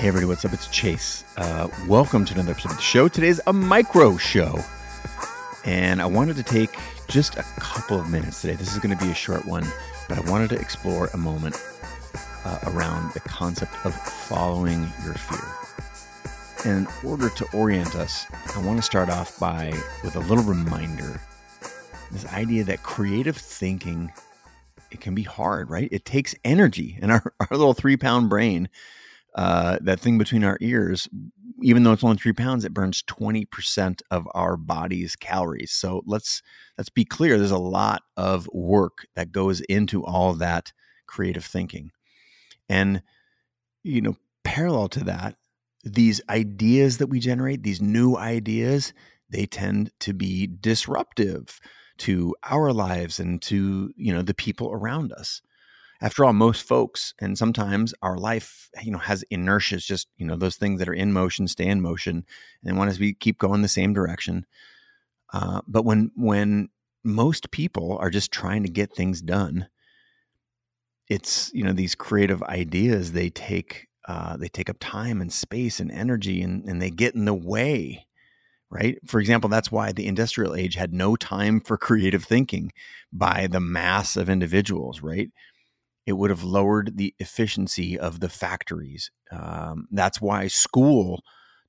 Hey, everybody, what's up? It's Chase. Uh, welcome to another episode of the show. Today's a micro show. And I wanted to take just a couple of minutes today. This is going to be a short one, but I wanted to explore a moment uh, around the concept of following your fear. And in order to orient us, I want to start off by with a little reminder this idea that creative thinking it can be hard right it takes energy and our, our little three pound brain uh, that thing between our ears even though it's only three pounds it burns 20% of our body's calories. So let's let's be clear there's a lot of work that goes into all that creative thinking. And you know parallel to that these ideas that we generate these new ideas they tend to be disruptive to our lives and to you know the people around us after all most folks and sometimes our life you know has inertia it's just you know those things that are in motion stay in motion and want to be keep going the same direction uh, but when when most people are just trying to get things done it's you know these creative ideas they take uh, they take up time and space and energy and, and they get in the way right? For example, that's why the industrial age had no time for creative thinking by the mass of individuals, right? It would have lowered the efficiency of the factories. Um, that's why school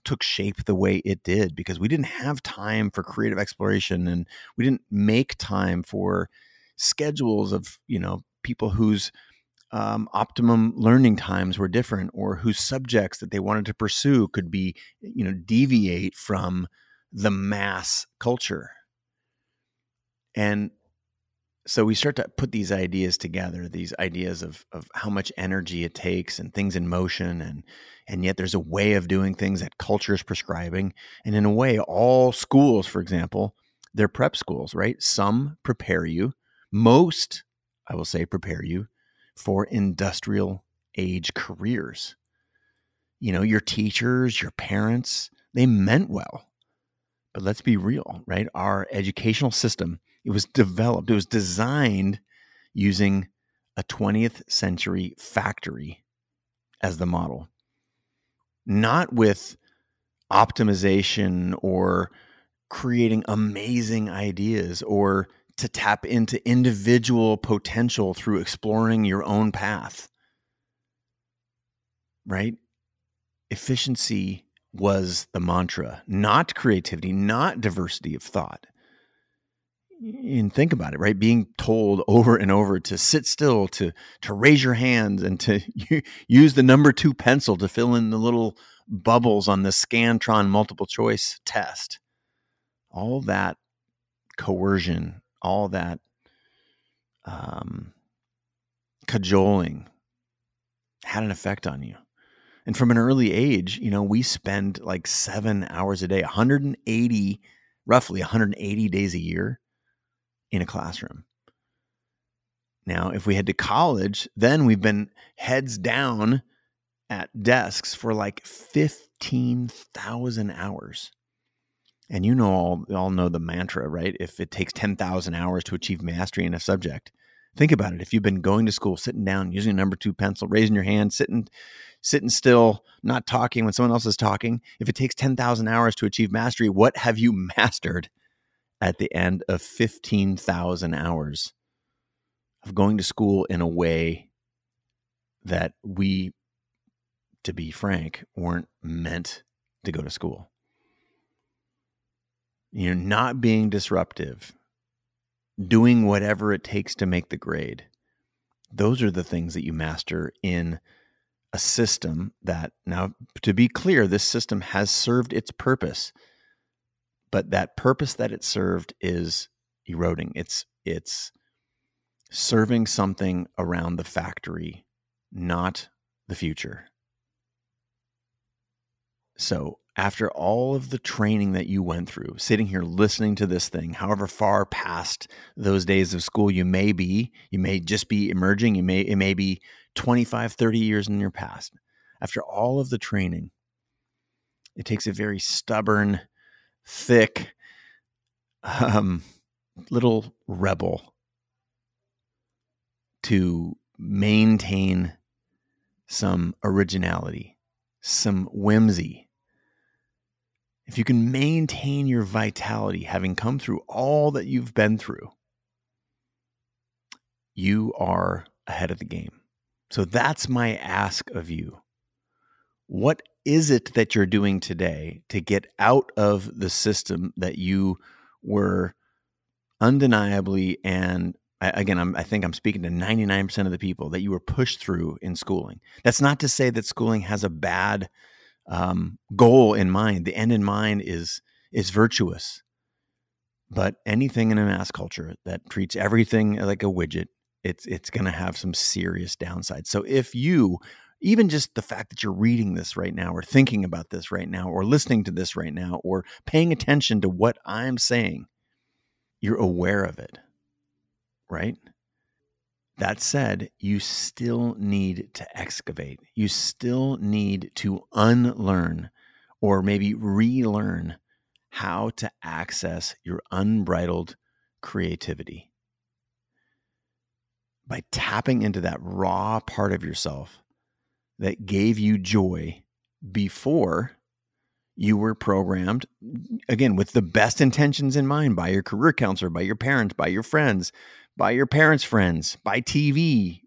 took shape the way it did because we didn't have time for creative exploration and we didn't make time for schedules of, you know, people whose um, optimum learning times were different or whose subjects that they wanted to pursue could be, you know, deviate from the mass culture. And so we start to put these ideas together, these ideas of of how much energy it takes and things in motion and and yet there's a way of doing things that culture is prescribing. And in a way, all schools, for example, they're prep schools, right? Some prepare you, most, I will say, prepare you for industrial age careers. You know, your teachers, your parents, they meant well. But let's be real, right? Our educational system, it was developed, it was designed using a 20th century factory as the model, not with optimization or creating amazing ideas or to tap into individual potential through exploring your own path. Right? Efficiency was the mantra, not creativity, not diversity of thought. And think about it, right? Being told over and over to sit still, to to raise your hands, and to use the number two pencil to fill in the little bubbles on the Scantron multiple choice test. All that coercion, all that um, cajoling had an effect on you. And from an early age, you know, we spend like seven hours a day, 180, roughly 180 days a year in a classroom. Now, if we head to college, then we've been heads down at desks for like 15,000 hours. And you know all, all know the mantra, right? If it takes 10,000 hours to achieve mastery in a subject, think about it. If you've been going to school, sitting down, using a number two pencil, raising your hand, sitting sitting still, not talking when someone else is talking. If it takes 10,000 hours to achieve mastery, what have you mastered at the end of 15,000 hours of going to school in a way that we, to be frank, weren't meant to go to school? You know, not being disruptive, doing whatever it takes to make the grade. Those are the things that you master in a system that now to be clear this system has served its purpose but that purpose that it served is eroding. It's it's serving something around the factory not the future. So after all of the training that you went through sitting here listening to this thing however far past those days of school you may be you may just be emerging you may it may be 25, 30 years in your past, after all of the training, it takes a very stubborn, thick, um, little rebel to maintain some originality, some whimsy, if you can maintain your vitality, having come through all that you've been through, you are ahead of the game. So that's my ask of you. What is it that you're doing today to get out of the system that you were undeniably and again I'm, i think i'm speaking to 99% of the people that you were pushed through in schooling. That's not to say that schooling has a bad um, goal in mind. The end in mind is is virtuous. But anything in a mass culture that treats everything like a widget it's it's going to have some serious downsides. So if you even just the fact that you're reading this right now or thinking about this right now or listening to this right now or paying attention to what i'm saying you're aware of it right? That said, you still need to excavate. You still need to unlearn or maybe relearn how to access your unbridled creativity. By tapping into that raw part of yourself that gave you joy before you were programmed, again, with the best intentions in mind by your career counselor, by your parents, by your friends, by your parents' friends, by TV.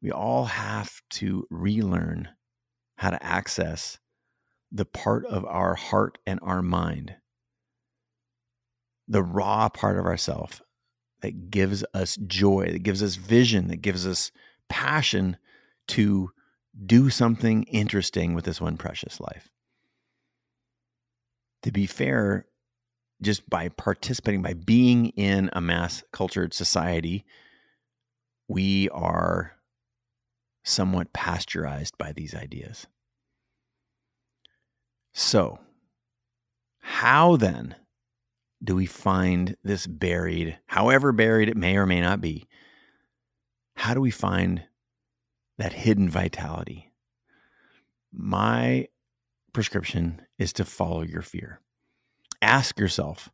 We all have to relearn how to access the part of our heart and our mind, the raw part of ourself that gives us joy, that gives us vision, that gives us passion to do something interesting with this one precious life. To be fair, just by participating, by being in a mass cultured society, we are somewhat pasteurized by these ideas. So, how then do we find this buried, however buried it may or may not be? How do we find that hidden vitality? My prescription is to follow your fear ask yourself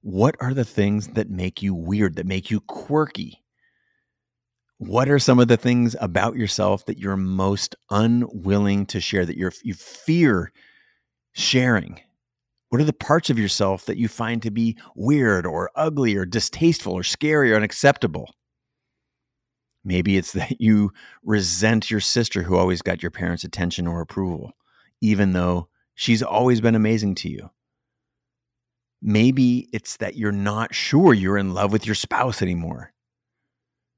what are the things that make you weird, that make you quirky? What are some of the things about yourself that you're most unwilling to share, that you're, you fear sharing? What are the parts of yourself that you find to be weird or ugly or distasteful or scary or unacceptable? Maybe it's that you resent your sister who always got your parents' attention or approval, even though she's always been amazing to you. Maybe it's that you're not sure you're in love with your spouse anymore.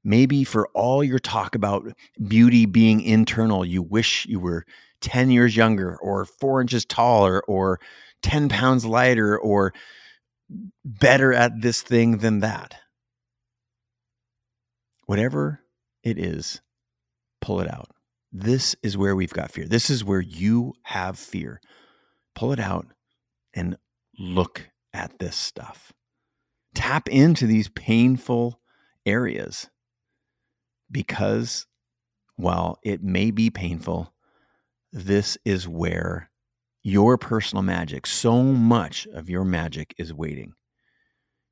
Maybe for all your talk about beauty being internal, you wish you were 10 years younger or four inches taller or 10 pounds lighter or better at this thing than that. Whatever it is, pull it out. This is where we've got fear. This is where you have fear. Pull it out and look at this stuff. Tap into these painful areas because while it may be painful, this is where your personal magic, so much of your magic is waiting.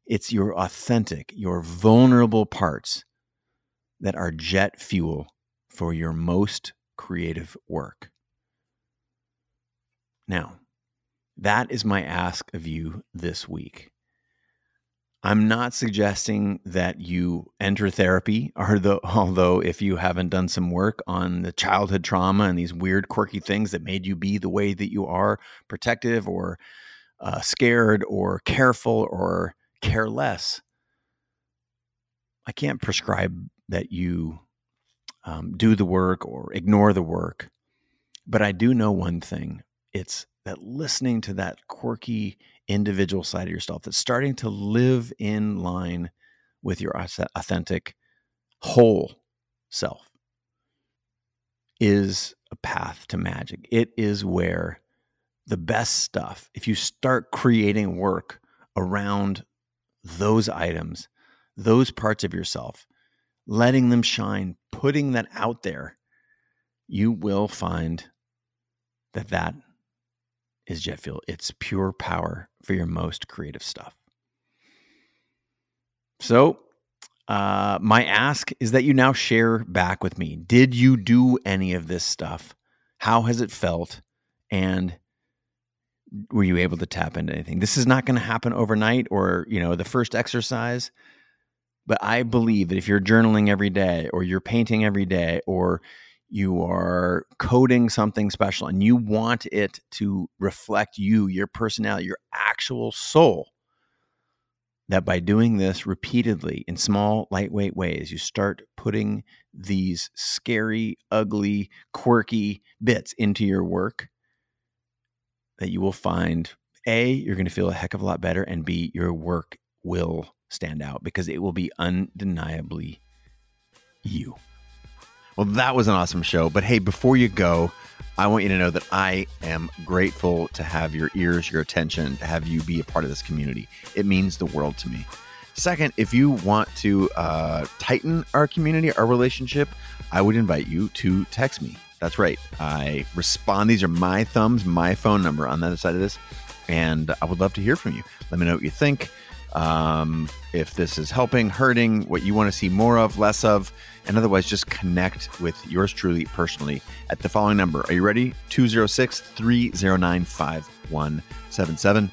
It's your authentic, your vulnerable parts that are jet fuel for your most creative work. Now, that is my ask of you this week. I'm not suggesting that you enter therapy, although if you haven't done some work on the childhood trauma and these weird, quirky things that made you be the way that you are, protective or uh, scared or careful or careless, I can't prescribe that you um, do the work or ignore the work. But I do know one thing it's that listening to that quirky individual side of yourself that's starting to live in line with your authentic whole self is a path to magic. It is where the best stuff, if you start creating work around those items, those parts of yourself, letting them shine, putting that out there, you will find that that is jet fuel. It's pure power for your most creative stuff. So, uh, my ask is that you now share back with me. Did you do any of this stuff? How has it felt? And were you able to tap into anything? This is not going to happen overnight or, you know, the first exercise. But I believe that if you're journaling every day or you're painting every day or you are coding something special and you want it to reflect you, your personality, your actual soul, that by doing this repeatedly in small, lightweight ways, you start putting these scary, ugly, quirky bits into your work, that you will find A, you're going to feel a heck of a lot better, and B, your work will stand out because it will be undeniably you. Well, that was an awesome show. But hey, before you go, I want you to know that I am grateful to have your ears, your attention, to have you be a part of this community. It means the world to me. Second, if you want to uh, tighten our community, our relationship, I would invite you to text me. That's right. I respond. These are my thumbs, my phone number on the other side of this. And I would love to hear from you. Let me know what you think. Um, if this is helping, hurting, what you want to see more of, less of, and otherwise just connect with yours truly personally at the following number. Are you ready? 206 309 5177.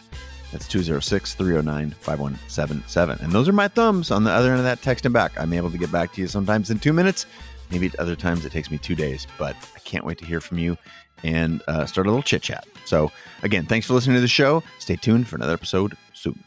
That's 206 309 5177. And those are my thumbs on the other end of that text and back. I'm able to get back to you sometimes in two minutes. Maybe at other times it takes me two days, but I can't wait to hear from you and uh, start a little chit chat. So, again, thanks for listening to the show. Stay tuned for another episode soon.